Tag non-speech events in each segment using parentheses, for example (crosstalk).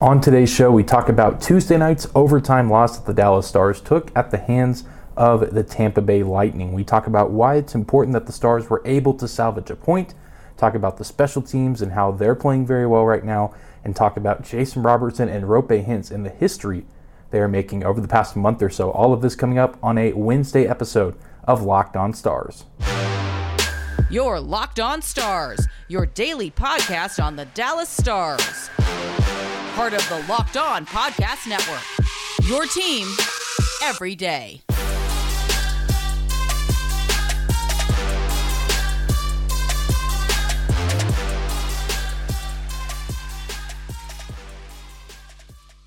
On today's show, we talk about Tuesday night's overtime loss that the Dallas Stars took at the hands of the Tampa Bay Lightning. We talk about why it's important that the Stars were able to salvage a point, talk about the special teams and how they're playing very well right now, and talk about Jason Robertson and Roope Hintz and the history they are making over the past month or so. All of this coming up on a Wednesday episode of Locked On Stars. Your Locked On Stars, your daily podcast on the Dallas Stars. Part of the Locked On Podcast Network. Your team every day.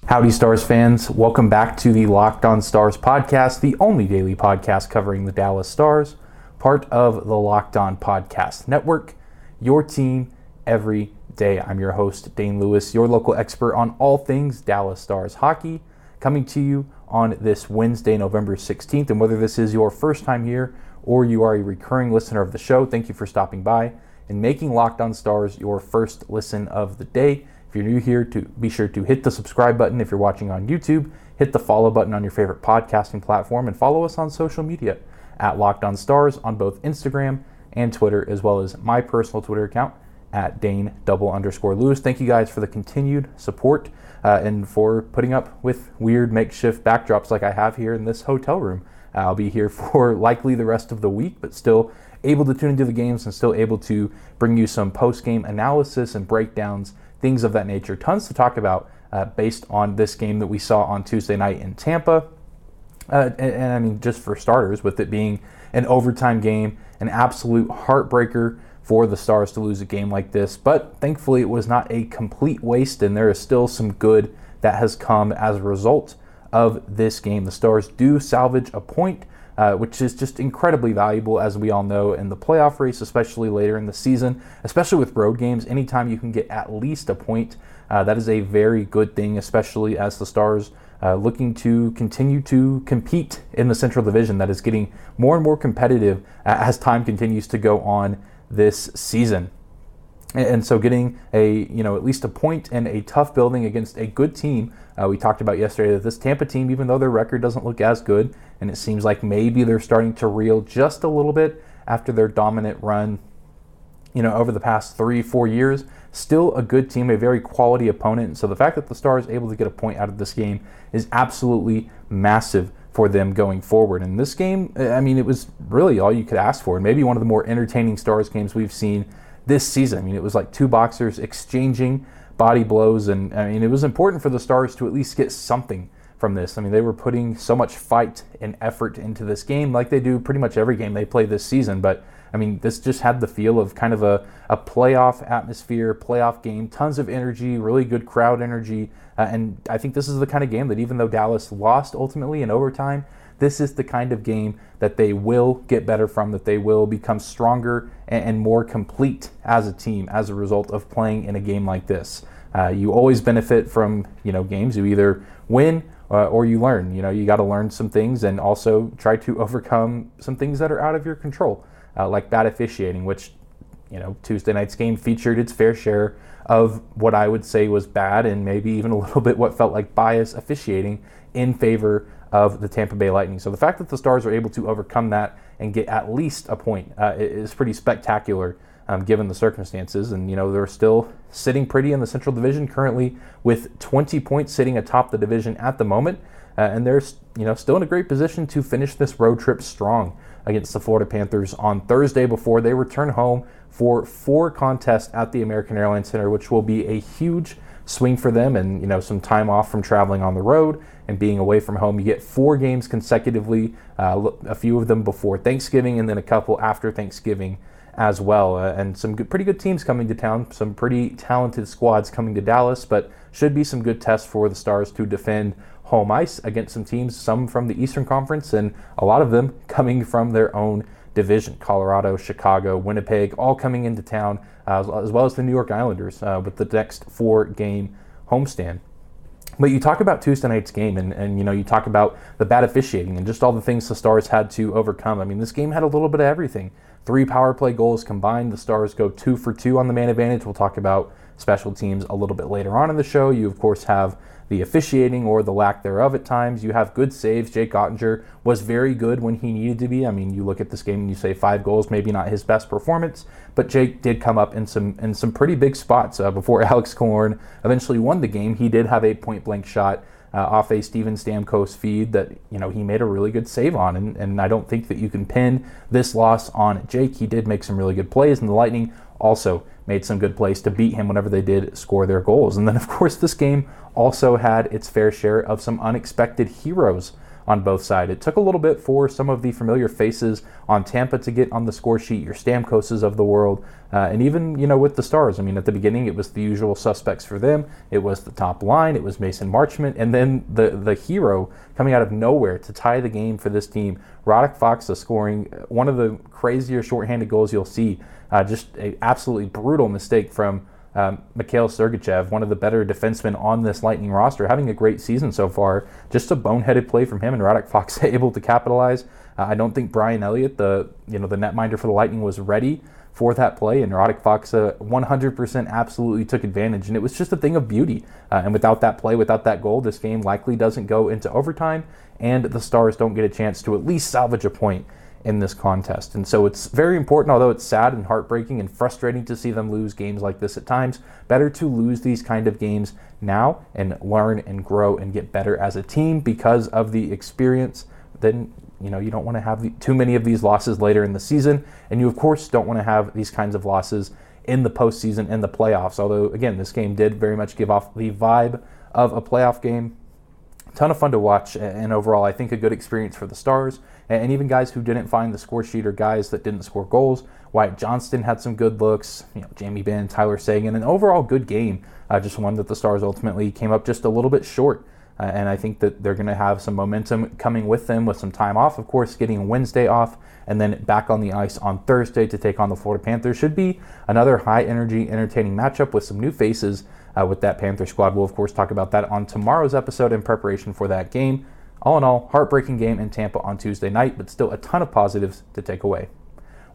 Howdy, Stars fans. Welcome back to the Locked On Stars podcast, the only daily podcast covering the Dallas Stars, part of the Locked On Podcast Network, your team every day. I'm your host, Dane Lewis, your local expert on all things Dallas Stars hockey, coming to you on this Wednesday, November 16th. And whether this is your first time here or you are a recurring listener of the show, thank you for stopping by and making Locked On Stars your first listen of the day. If you're new here, to be sure to hit the subscribe button if you're watching on YouTube, hit the follow button on your favorite podcasting platform, and follow us on social media at Locked On Stars on both Instagram and Twitter, as well as my personal Twitter account at Dane double underscore Lewis. Thank you guys for the continued support uh, and for putting up with weird makeshift backdrops like I have here in this hotel room. I'll be here (laughs) for likely the rest of the week, but still able to tune into the games and still able to bring you some post game analysis and breakdowns things of that nature. Tons to talk about uh, based on this game that we saw on Tuesday night in Tampa. Uh, and, and, I mean, just for starters, with it being an overtime game, an absolute heartbreaker for the Stars to lose a game like this. But thankfully, it was not a complete waste, and there is still some good that has come as a result of this game. The Stars do salvage a point uh, which is just incredibly valuable, as we all know, in the playoff race, especially later in the season, especially with road games. Anytime you can get at least a point, uh, that is a very good thing, especially as the Stars. Uh, looking to continue to compete in the Central Division that is getting more and more competitive as time continues to go on this season. And so getting a, you know, at least a point and a tough building against a good team. Uh, we talked about yesterday that this Tampa team, even though their record doesn't look as good, and it seems like maybe they're starting to reel just a little bit after their dominant run, you know, over the past three, four years, still a good team, a very quality opponent. So the fact that the Stars able to get a point out of this game is absolutely massive for them going forward. And this game, I mean, it was really all you could ask for, and maybe one of the more entertaining Stars games we've seen this season. I mean, it was like two boxers exchanging body blows, and I mean, it was important for the Stars to at least get something from this. I mean, they were putting so much fight and effort into this game, like they do pretty much every game they play this season. But I mean, this just had the feel of kind of a, a playoff atmosphere, playoff game, tons of energy, really good crowd energy. Uh, and I think this is the kind of game that even though Dallas lost ultimately in overtime, this is the kind of game that they will get better from, that they will become stronger and, and more complete as a team as a result of playing in a game like this. Uh, you always benefit from you know games. You either win uh, or you learn. You know you got to learn some things and also try to (laughs) overcome some things that are out of your control, uh, like bad officiating, which you know Tuesday night's game featured its fair share of what I would say was bad and maybe even a (laughs) little bit what felt like bias officiating in favor of the Tampa Bay Lightning. So the fact that the Stars are able to overcome that and get at least a point uh, is pretty spectacular. Um, given the circumstances, and you know they're still sitting pretty in the Central Division currently with 20 points sitting atop the division at the moment, uh, and they're you know still in a great position to finish this road trip strong against the Florida Panthers on Thursday before they return home for four contests at the American Airlines Center, which will be a huge swing for them, and you know some time off from traveling on the road and being away from home. You get four games consecutively, uh, a few of them before Thanksgiving, and then a couple after Thanksgiving as well. Uh, and some good, pretty good teams coming to town, some pretty talented squads coming to Dallas, but should be some good tests for the Stars to defend home ice against some teams, some from the Eastern Conference, and a lot of them (laughs) coming from their own division Colorado, Chicago, Winnipeg, all coming into town, uh, as well as the New York Islanders uh, with the next four game homestand. But you talk about Tuesday night's game, and, and you know you talk about the bad officiating and just all the things the Stars had to overcome. I mean, this game had a little bit of everything. Three power play goals combined. The Stars go two for two on the man advantage. We'll talk about special teams a little bit later on in the show. You, of course, have the officiating or the lack thereof at times. You have good saves. Jake Oettinger was very good when he needed to be. I mean, you look at this game and you say five goals, maybe not his best performance, but Jake did come up in some in some pretty big spots uh, before (laughs) Alex Killorn eventually won the game. He did have a point blank shot. Uh, off a Steven Stamkos feed that you know he made a really good save on, and, and I don't think that you can pin this loss on Jake. He did make some really good plays, and the Lightning also made some good plays to beat him whenever they did score their goals. And then, of course, this game also had its fair share of some unexpected heroes on both sides. It took a little bit for some of the familiar faces on Tampa to get on the score sheet, your Stamkoses of the world, uh, and even you know with the Stars. I mean, at the beginning it was the usual suspects for them. It was the top line. It was Mason Marchment, and then the the hero coming out of nowhere to tie the game for this team, Radek Faksa scoring one of the crazier shorthanded goals you'll see. Uh, just an absolutely brutal mistake from um, Mikhail Sergachev, one of the better defensemen on this Lightning roster, having a great season so far. Just a boneheaded play from him, and Radek Faksa (laughs) able to capitalize. Uh, I don't think Brian Elliott, the you know the netminder for the Lightning, was ready for that play, and Radek Faksa 100% absolutely took advantage, and it was just a thing of beauty. Uh, and without that play, without that goal, this game likely doesn't go into overtime, and the Stars don't get a chance to at least salvage a point in this contest. And so it's very important, although it's sad and heartbreaking and frustrating to see them lose games like this at times, better to lose these kind of games now and learn and grow and get better as a team because of the experience. Than you know you don't want to have too many of these losses later in the season. And you of course don't want to have these kinds of losses in the postseason and the playoffs. Although again this game did very much give off the vibe of a playoff game. Ton of fun to watch and overall i think a good experience for the stars and even guys who didn't find the score sheet or guys that didn't score goals. Wyatt Johnston had some good looks. You know, Jamie Benn, Tyler Seguin, an overall good game. Uh, just one that the Stars ultimately came up just a little bit short. Uh, and I think that they're going to have some momentum coming with them with some time off. Of course, getting Wednesday off and then back on the ice on Thursday to take on the Florida Panthers should be another high energy, entertaining matchup with some new faces uh, with that Panther squad. We'll, of course, talk about that on tomorrow's episode in preparation for that game. All in all, heartbreaking game in Tampa on Tuesday night, but still a ton of positives to take away.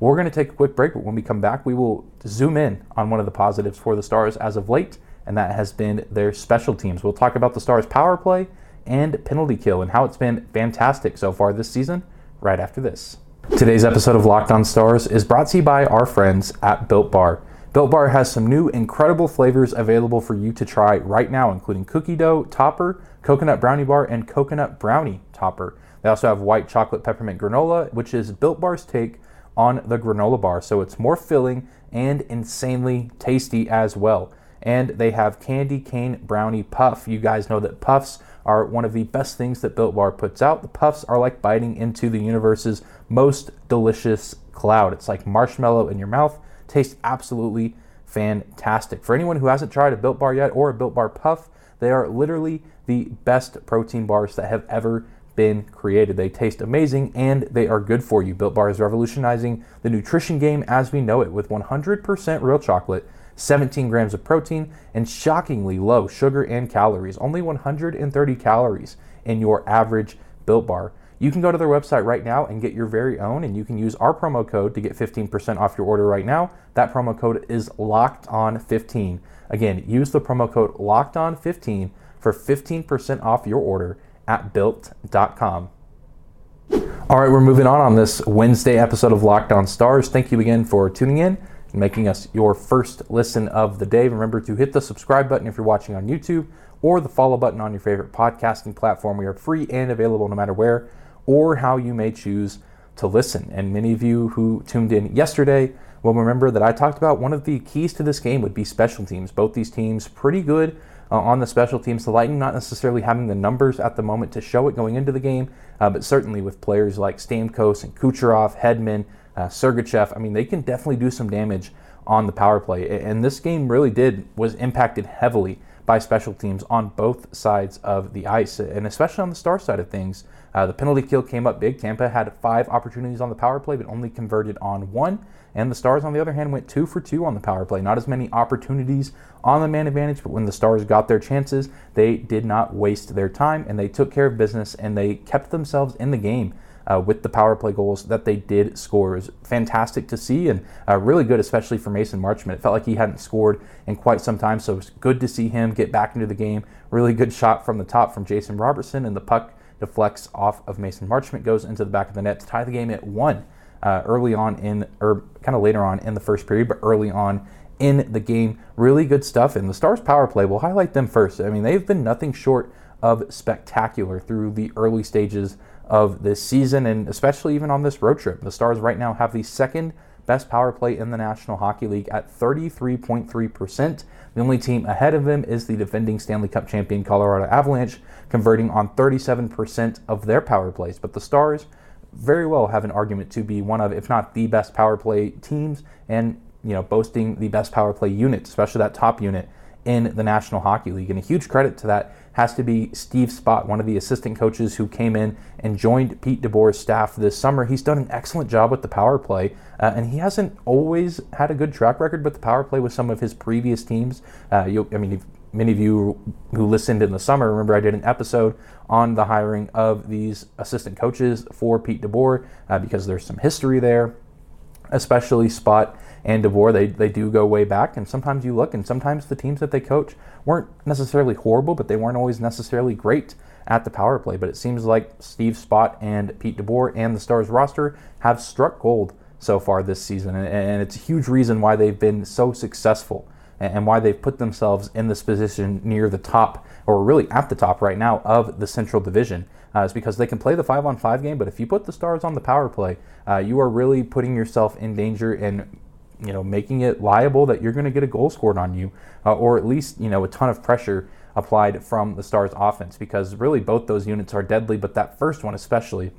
We're going to take a quick break, but when we come back, we will zoom in on one of the positives for the Stars as of late, and that has been their special teams. We'll talk about the Stars' power play and penalty kill and how it's been fantastic so far this season right after this. Today's episode of Locked On Stars is brought to you by our friends at Built Bar. Built Bar has some new incredible flavors available for you to try right now, including cookie dough, topper, coconut brownie bar, and coconut brownie topper. They also have white chocolate peppermint granola, which is Built Bar's take on the granola bar. So it's more filling and insanely tasty as well. And they have candy cane brownie puff. You guys know that puffs are one of the best things that Built Bar puts out. The puffs are like biting into the universe's most delicious cloud. It's like marshmallow in your mouth. Tastes absolutely fantastic. For anyone who hasn't tried a Built Bar yet or a Built Bar puff, they are literally the best protein bars that have ever been created. They taste amazing and they are good for you. Built Bar is revolutionizing the nutrition game as we know it with 100% real chocolate, 17 grams of protein, and shockingly low sugar and calories. Only 130 calories in your average Built Bar. You can go to their website right now and get your very own, and you can use our promo code to get 15% off your order right now. That promo code is locked on 15. Again, use the promo code locked on 15 for 15% off your order at built.com. All right, we're moving on on this Wednesday episode of Locked On Stars. Thank you again for tuning in and making us your first listen of the day. Remember to hit the subscribe button if you're watching on YouTube or the follow button on your favorite podcasting platform. We are free and available no matter where or how you may choose to listen. And many of you who tuned in yesterday will remember that I talked about one of the keys to this game would be special teams. Both these teams pretty good uh, on the special teams. The Lightning not necessarily having the numbers at the moment to show it going into the game, uh, but certainly with players like Stamkos and Kucherov, Hedman, uh, Sergachev, I mean, they can definitely do some damage on the power play. And this game really did was impacted heavily by special teams on both sides of the ice, and especially on the star side of things. Uh, the penalty kill came up big. Tampa had five opportunities on the power play, but only converted on one. And the Stars, on the other hand, went two for two on the power play. Not as many opportunities on the man advantage, but when the Stars got their chances, they did not waste their time and they took care of business and they kept themselves in the game. Uh, with the power play goals that they did score. It was fantastic to see and uh, really good, especially for Mason Marchment. It felt like he hadn't scored in quite some time, so it's good to see him get back into the game. Really good shot from the top from Jason Robertson, and the puck deflects off of Mason Marchment, goes into the back of the net to tie the game at one. Uh, early on in, or kind of later on in the first period, but early on in the game. Really good stuff. And the Stars power play, we'll highlight them first. I mean, they've been nothing short of spectacular through the early stages of this season and especially even on this road trip. The Stars right now have the second best power play in the National Hockey League at 33.3%. The only team ahead of them is the defending Stanley Cup champion Colorado Avalanche, converting on 37% of their power plays. But the Stars very well have an argument to be one of, if not the best power play teams, and you know, boasting the best power play unit, especially that top unit in the National Hockey League. And a huge credit to that has to be Steve Spott, one of the assistant coaches who came in and joined Pete DeBoer's staff this summer. He's done an excellent job with the power play, uh, and he hasn't always had a good track record with the power play with some of his previous teams. Uh, I mean, many of you who listened in the summer remember I did an episode on the hiring of these assistant coaches for Pete DeBoer uh, because there's some history there, especially Spott and DeBoer, they, they do go way back. And sometimes you look, and sometimes the teams that they coach weren't necessarily horrible, but they weren't always necessarily great at the power play. But it seems like Steve Spott and Pete DeBoer and the Stars roster have struck gold so far this season. And, and it's a huge reason why they've been so successful and why they've put themselves in this position near the top, or really at the top right now, of the Central Division. Uh, is because they can play the five on five game, but if you put the Stars on the power play, uh, you are really putting yourself in danger and you know, making it liable that you're going to get a goal scored on you, uh, or at least you know a ton of pressure applied from the Stars' offense. Because really, both those units are deadly, but that first one especially,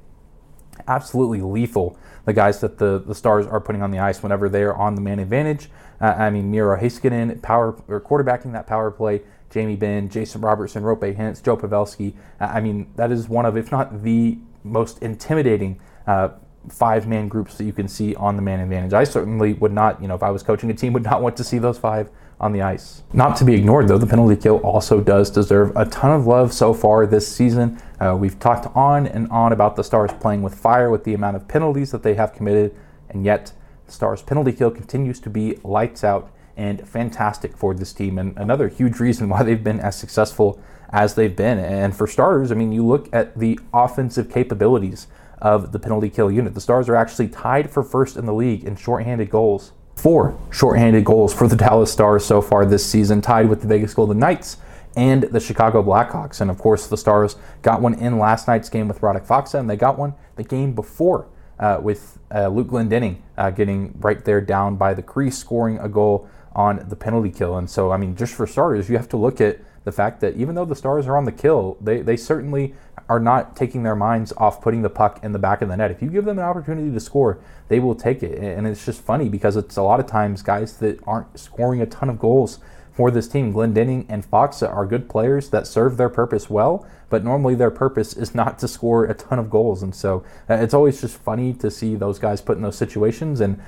absolutely lethal. The guys that the, the Stars are putting on the ice whenever they are on the man advantage. Uh, I mean, Miro Heiskanen, power or quarterbacking that power play. Jamie Benn, Jason Robertson, Roope Hintz, Joe Pavelski. Uh, I mean, that is one of, if not the most intimidating uh, five man groups that you can see on the man advantage. I certainly would not, you know, if I was coaching a team, (laughs) would not want to see those five on the ice. Not to be ignored, though, the penalty kill also does deserve a ton of love so far this season. Uh, we've talked on and on about the Stars playing with fire with the amount of penalties that they have committed, and yet the Stars penalty kill continues to be lights out and fantastic for this team, and another huge reason why they've been as successful as they've been. And for starters, I mean, you look at the offensive capabilities of the penalty kill unit. The Stars are actually tied for first in the league in shorthanded goals. Four shorthanded goals for the (laughs) Dallas Stars so far this season, tied with the Vegas Golden Knights and the Chicago Blackhawks. And of course, the Stars got one in last night's game with Radek Faksa, and they got one the game before uh, with uh, Luke Glendening uh, getting right there down by the crease, scoring a goal on the penalty kill. And so, I mean, just for starters, you have to look at the fact that even though the Stars are on the kill, they, they certainly are not taking their minds off putting the puck in the back of the net. If you give them an opportunity to score, they will take it. And it's just funny because it's a lot of times guys that aren't scoring a ton of goals for this team. Glendening and Faksa are good players that serve their purpose well, but normally their purpose is not to score a ton of goals. And so uh, it's always just funny to see those guys put in those situations and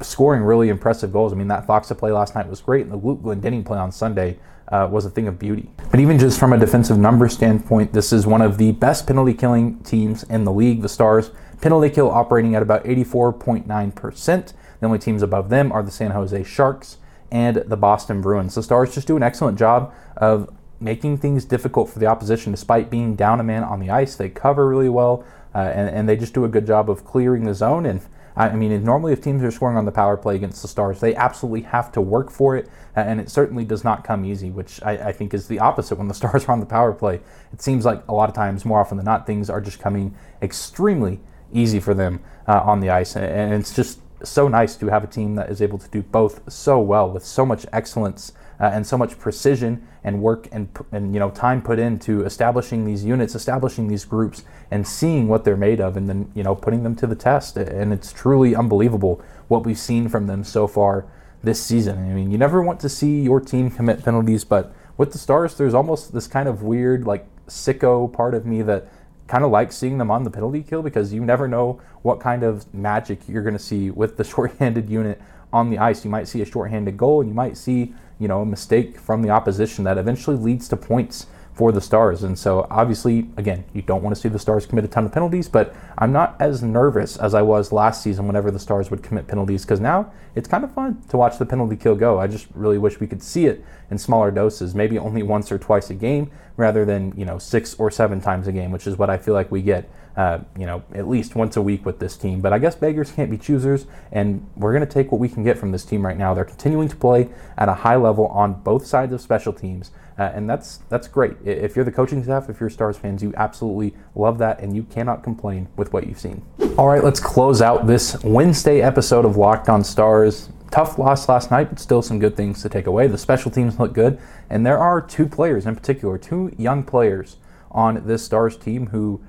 scoring really impressive goals. I mean, that Faksa play last night was great, and the Luke Glendening play on Sunday uh, was a thing of beauty. But even just from a defensive number standpoint, this is one of the best penalty killing teams in the league. The Stars penalty kill operating at about 84.9%. The only teams above them are the San Jose Sharks and the Boston Bruins. The Stars just do an excellent job of making things difficult for the opposition despite being down a man on the ice. They cover really well uh, and, and they just do a good job of clearing the zone and I mean, normally if teams are scoring on the power play against the Stars, they absolutely have to work for it, and it certainly does not come easy, which I, I, think is the opposite when the (laughs) Stars are on the power play. It seems like a lot of times, more often than not, things are just coming extremely easy for them uh, on the ice, and it's just so nice to have a team that is able to do both so well with so much excellence uh, and so much precision and work and, and you know time put into establishing these units, establishing these groups, and seeing what they're made of, and then you know putting them to the test. And it's truly unbelievable what we've seen from them so far this season. I mean, you never want to see your team commit penalties, but with the Stars, there's almost this kind of weird like sicko part of me that kind of like seeing them on the penalty kill because you never know what kind of magic you're going to see with the (laughs) shorthanded unit on the ice. You might see a shorthanded goal, and you might see you know, a mistake from the opposition that eventually leads to points for the Stars. And so, obviously, again, you don't want to see the Stars commit a ton of penalties, but I'm not as nervous as I was last season whenever the Stars would commit penalties because now it's kind of fun to watch the penalty kill go. I just really wish we could see it in smaller doses, maybe only once or twice a game rather than, you know, six or seven times a game, which is what I feel like we get uh, you know, at least once a week with this team. But I guess beggars can't be choosers, and we're going to take what we can get from this team right now. They're continuing to play at a high level on both sides of special teams, uh, and that's that's great. If you're the coaching staff, if you're Stars fans, you absolutely love that, and you cannot complain with what you've seen. All right, let's close out this Wednesday episode of Locked On Stars. Tough loss last night, but still some good things to take away. The special teams look good, and there are two players in particular, two young players on this Stars team who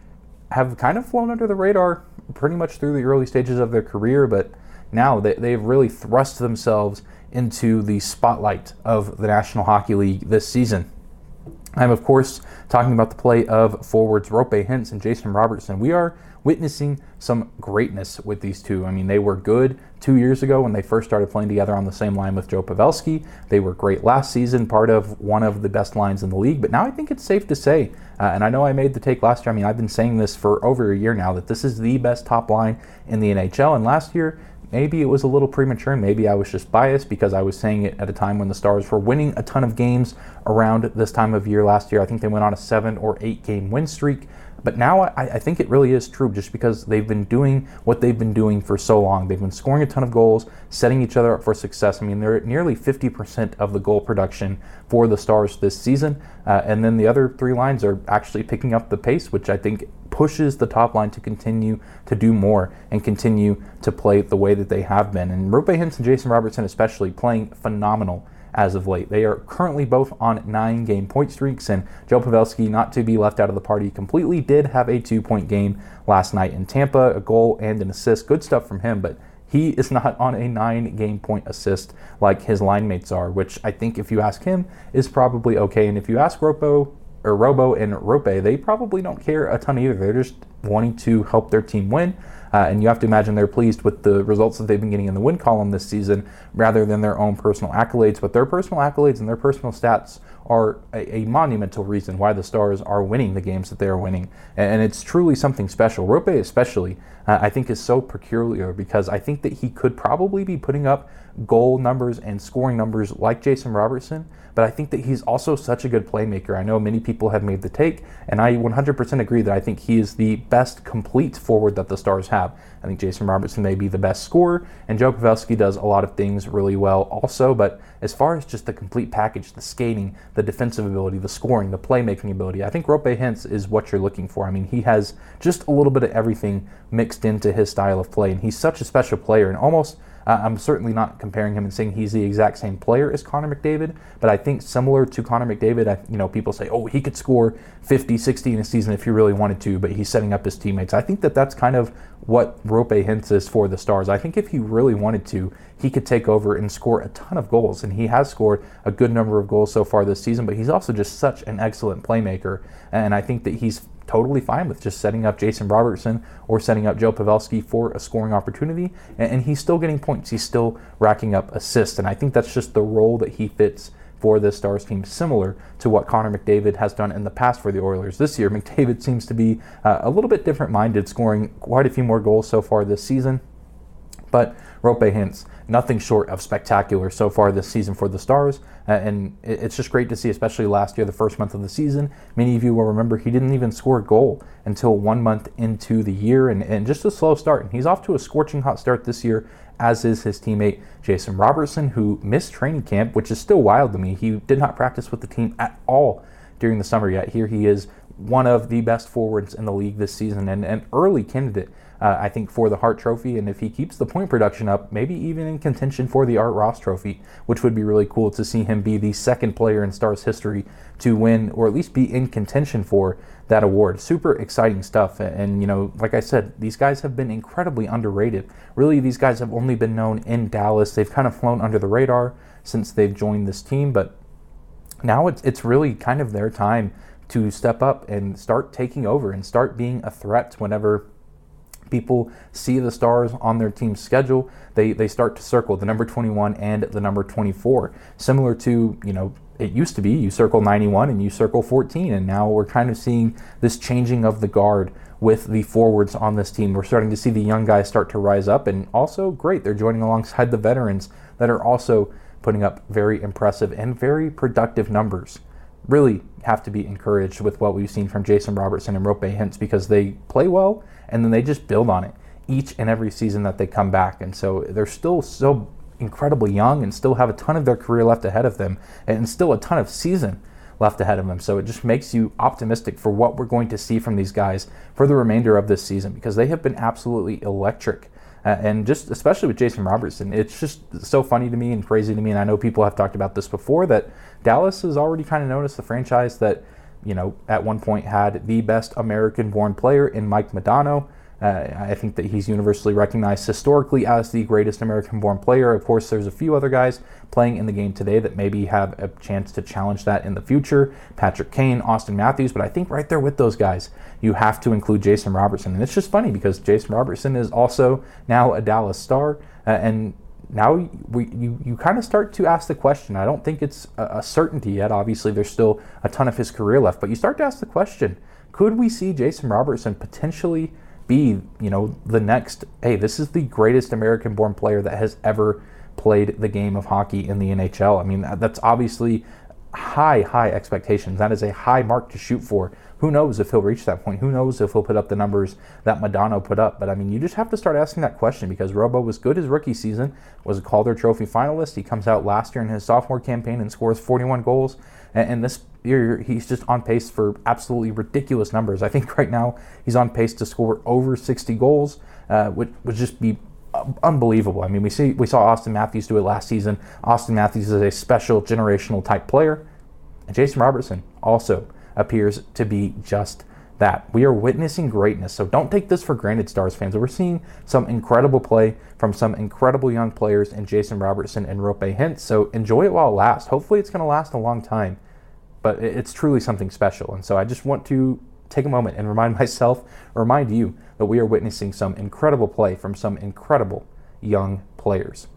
have kind of flown under the radar pretty much through the early stages of their career, but now they, they've really thrust themselves into the spotlight of the National Hockey League this season. I'm, of course, talking about the play of forwards Roope Hintz and Jason Robertson. We are witnessing some greatness with these two. I mean, they were good two years ago when they first started playing together on the same line with Joe Pavelski. They were great last season, part of one of the best lines in the league. But now I think it's safe to say, uh, and I know I made the take last year. I mean, I've been saying this for over a year now that this is the best top line in the NHL. And last year, maybe it was a little premature. Maybe I was just biased because I was saying it at a time when the Stars were winning a ton of games around this time of year last year. I think they went on a seven or eight game win streak. But now I, I, think it really is true just because they've been doing what they've been doing for so long. They've been scoring a ton of goals, setting each other up for success. I mean, they're at nearly 50% of the goal production for the Stars this season. Uh, and then the other three lines are actually picking up the pace, which I think pushes the top line to continue to do more and continue to play the way that they have been. And Roope Hintz and Jason Robertson, especially, playing phenomenal as of late. They are currently both on nine game point streaks, and Joe Pavelski, not to be left out of the party completely, did have a two point game last night in Tampa, a goal and an assist. Good stuff from him, but he is (laughs) not on a nine game point assist like his line mates are, which I think, if you ask him, is probably okay. And if you ask Robo or Robo and Rope, they probably don't care a ton either. They're just wanting to help their team win. Uh, and you have to imagine they're pleased with the results that they've been getting in the win column this season rather than their own personal accolades. But their personal accolades and their personal stats are a, a monumental reason why the Stars are winning the games that they are winning. And, and it's truly something special. Roope, especially, uh, I think is so peculiar because I think that he could probably be putting up goal numbers and scoring numbers like Jason Robertson, but I think that he's also such a good playmaker. I know many people have made the take, and I 100% agree that I think he is the best complete forward that the Stars have. I think Jason Robertson may be the best scorer, and Joe Pavelski does a lot of things really well also, but as far as just the complete package, the skating, the defensive ability, the scoring, the playmaking ability, I think Roope Hintz is what you're looking for. I mean, he has just a little bit of everything mixed into his style of play, and he's such a special player and almost – uh, I'm certainly not comparing him and saying he's the exact same player as Connor McDavid, but I think similar to Connor McDavid, I, you know, people say, oh, he could score 50, 60 in a season if he really wanted to, but he's setting up his teammates. I think that that's kind of what Roope Hintz is for the Stars. I think if he really wanted to, he could take over and score a ton of goals, and he has scored a good number of goals so far this season, but he's also just such an excellent playmaker, and I think that he's totally fine with just setting up Jason Robertson or setting up Joe Pavelski for a scoring opportunity. And, and, he's still getting points. He's still racking up assists. And I think that's just the role that he fits for this Stars team, similar to what Connor McDavid has done in the past for the Oilers. This year, McDavid seems to be uh, a little bit different minded, scoring quite a few more goals so far this season. But Roope Hintz, nothing short of spectacular so far this season for the Stars. And it's just great to see, especially last year, the first month of the season. Many of you will remember he didn't even score a goal until one month into the year, and, and just a slow start. And he's off to a scorching hot start this year, as is his teammate Jason Robertson, who missed training camp, which is still wild to me. He did not practice with the team at all during the summer yet. Here he is, one of the best forwards in the league this season, and an early candidate uh, I think, for the Hart Trophy. And if he keeps the point production up, maybe even in contention for the Art Ross Trophy, which would be really cool to see him be the second player in Stars history to win, or at least be in contention for that award. Super exciting stuff. And, you know, like I said, these guys have been incredibly underrated. Really, these guys have only been known in Dallas. They've kind of flown under the radar since they've joined this team, but now it's, it's really kind of their time to step up and start taking over and start being a threat whenever people see the stars on their team's schedule, they, they start to circle the number 21 and the number 24. Similar to, you know, it used to be you circle 91 and you circle 14, and now we're kind of seeing this changing of the guard with the forwards on this team. We're starting to see the young guys start to rise up, and also great, they're joining alongside the veterans that are also putting up very impressive and very productive numbers. Really have to be encouraged with what we've seen from Jason Robertson and Roope Hintz because they play well and then they just build on it each and every season that they come back. And so they're still so incredibly young and still have a ton of their career left ahead of them and still a ton of season left ahead of them. So it just makes you optimistic for what we're going to see from these guys for the remainder of this season because they have been absolutely electric. Uh, and just especially with Jason Robertson, it's just so funny to me and crazy to me. And I know people have talked about this before that Dallas has already kind of noticed the franchise that, you know, at one point had the best American born player in Mike Modano. Uh, I think that he's universally recognized historically as the greatest American born player. Of course, there's a few other guys playing in the game today that maybe have a chance to challenge that in the future. Patrick Kane, Auston Matthews, but I think right there with those guys, you have to include Jason Robertson. And it's just funny because Jason Robertson is also now a Dallas star. Uh, and now we, you, you kind of start to ask the question. I don't think it's a, a certainty yet. Obviously, there's still a ton of his career left, but you start to ask the question could we see Jason Robertson potentially? be, you know, the next, hey, this is the greatest American born player that has ever played the game of hockey in the NHL. I mean, that's obviously high, high expectations. That is a high mark to shoot for. Who knows if he'll reach that point? Who knows if he'll put up the numbers that Modano put up? But I mean, you just have to start asking that question because Robo was good his rookie season, was a Calder Trophy finalist. He comes out last year in his sophomore campaign and scores 41 goals. And, and this year, he's just on pace for absolutely ridiculous numbers. I think right now he's on pace to score over 60 goals, uh, which would just be unbelievable. I mean, we see we saw Auston Matthews do it last season. Auston Matthews is a special generational type player. And Jason Robertson also appears to be just that. We are witnessing greatness, so don't take this for granted, Stars fans. We're seeing some incredible play from some incredible young players in Jason Robertson and Roope Hintz, so enjoy it while it lasts. Hopefully, it's going to last a long time, but it's truly something special. And so I just want to take a moment and remind (laughs) myself, remind you that we are witnessing some incredible play from some incredible young players.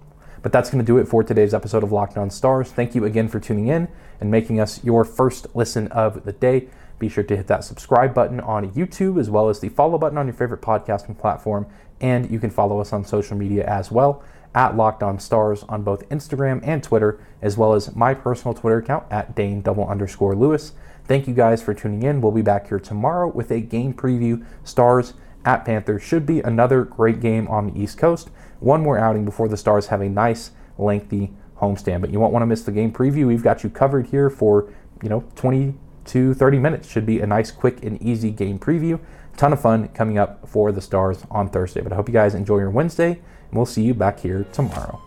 But that's going to do it for today's episode of Locked On Stars. Thank you again for tuning in and making us your first listen of the day. Be sure to hit that subscribe button on YouTube as well as the follow button on your favorite podcasting platform. And you can follow us on social media as well at Locked On Stars on both Instagram and Twitter, as well as my personal Twitter account at Dane double underscore Lewis. Thank you guys for tuning in. We'll be back here tomorrow with a game preview. Stars at Panthers should be another great game on the East Coast. One more outing before the Stars have a nice, lengthy homestand. But you won't want to miss the game preview. We've got you covered here for, you know, 20 to 30 minutes. Should be a nice, quick, and easy game preview. Ton of fun coming up for the Stars on Thursday. But I hope you guys enjoy your Wednesday, and we'll see you back here tomorrow.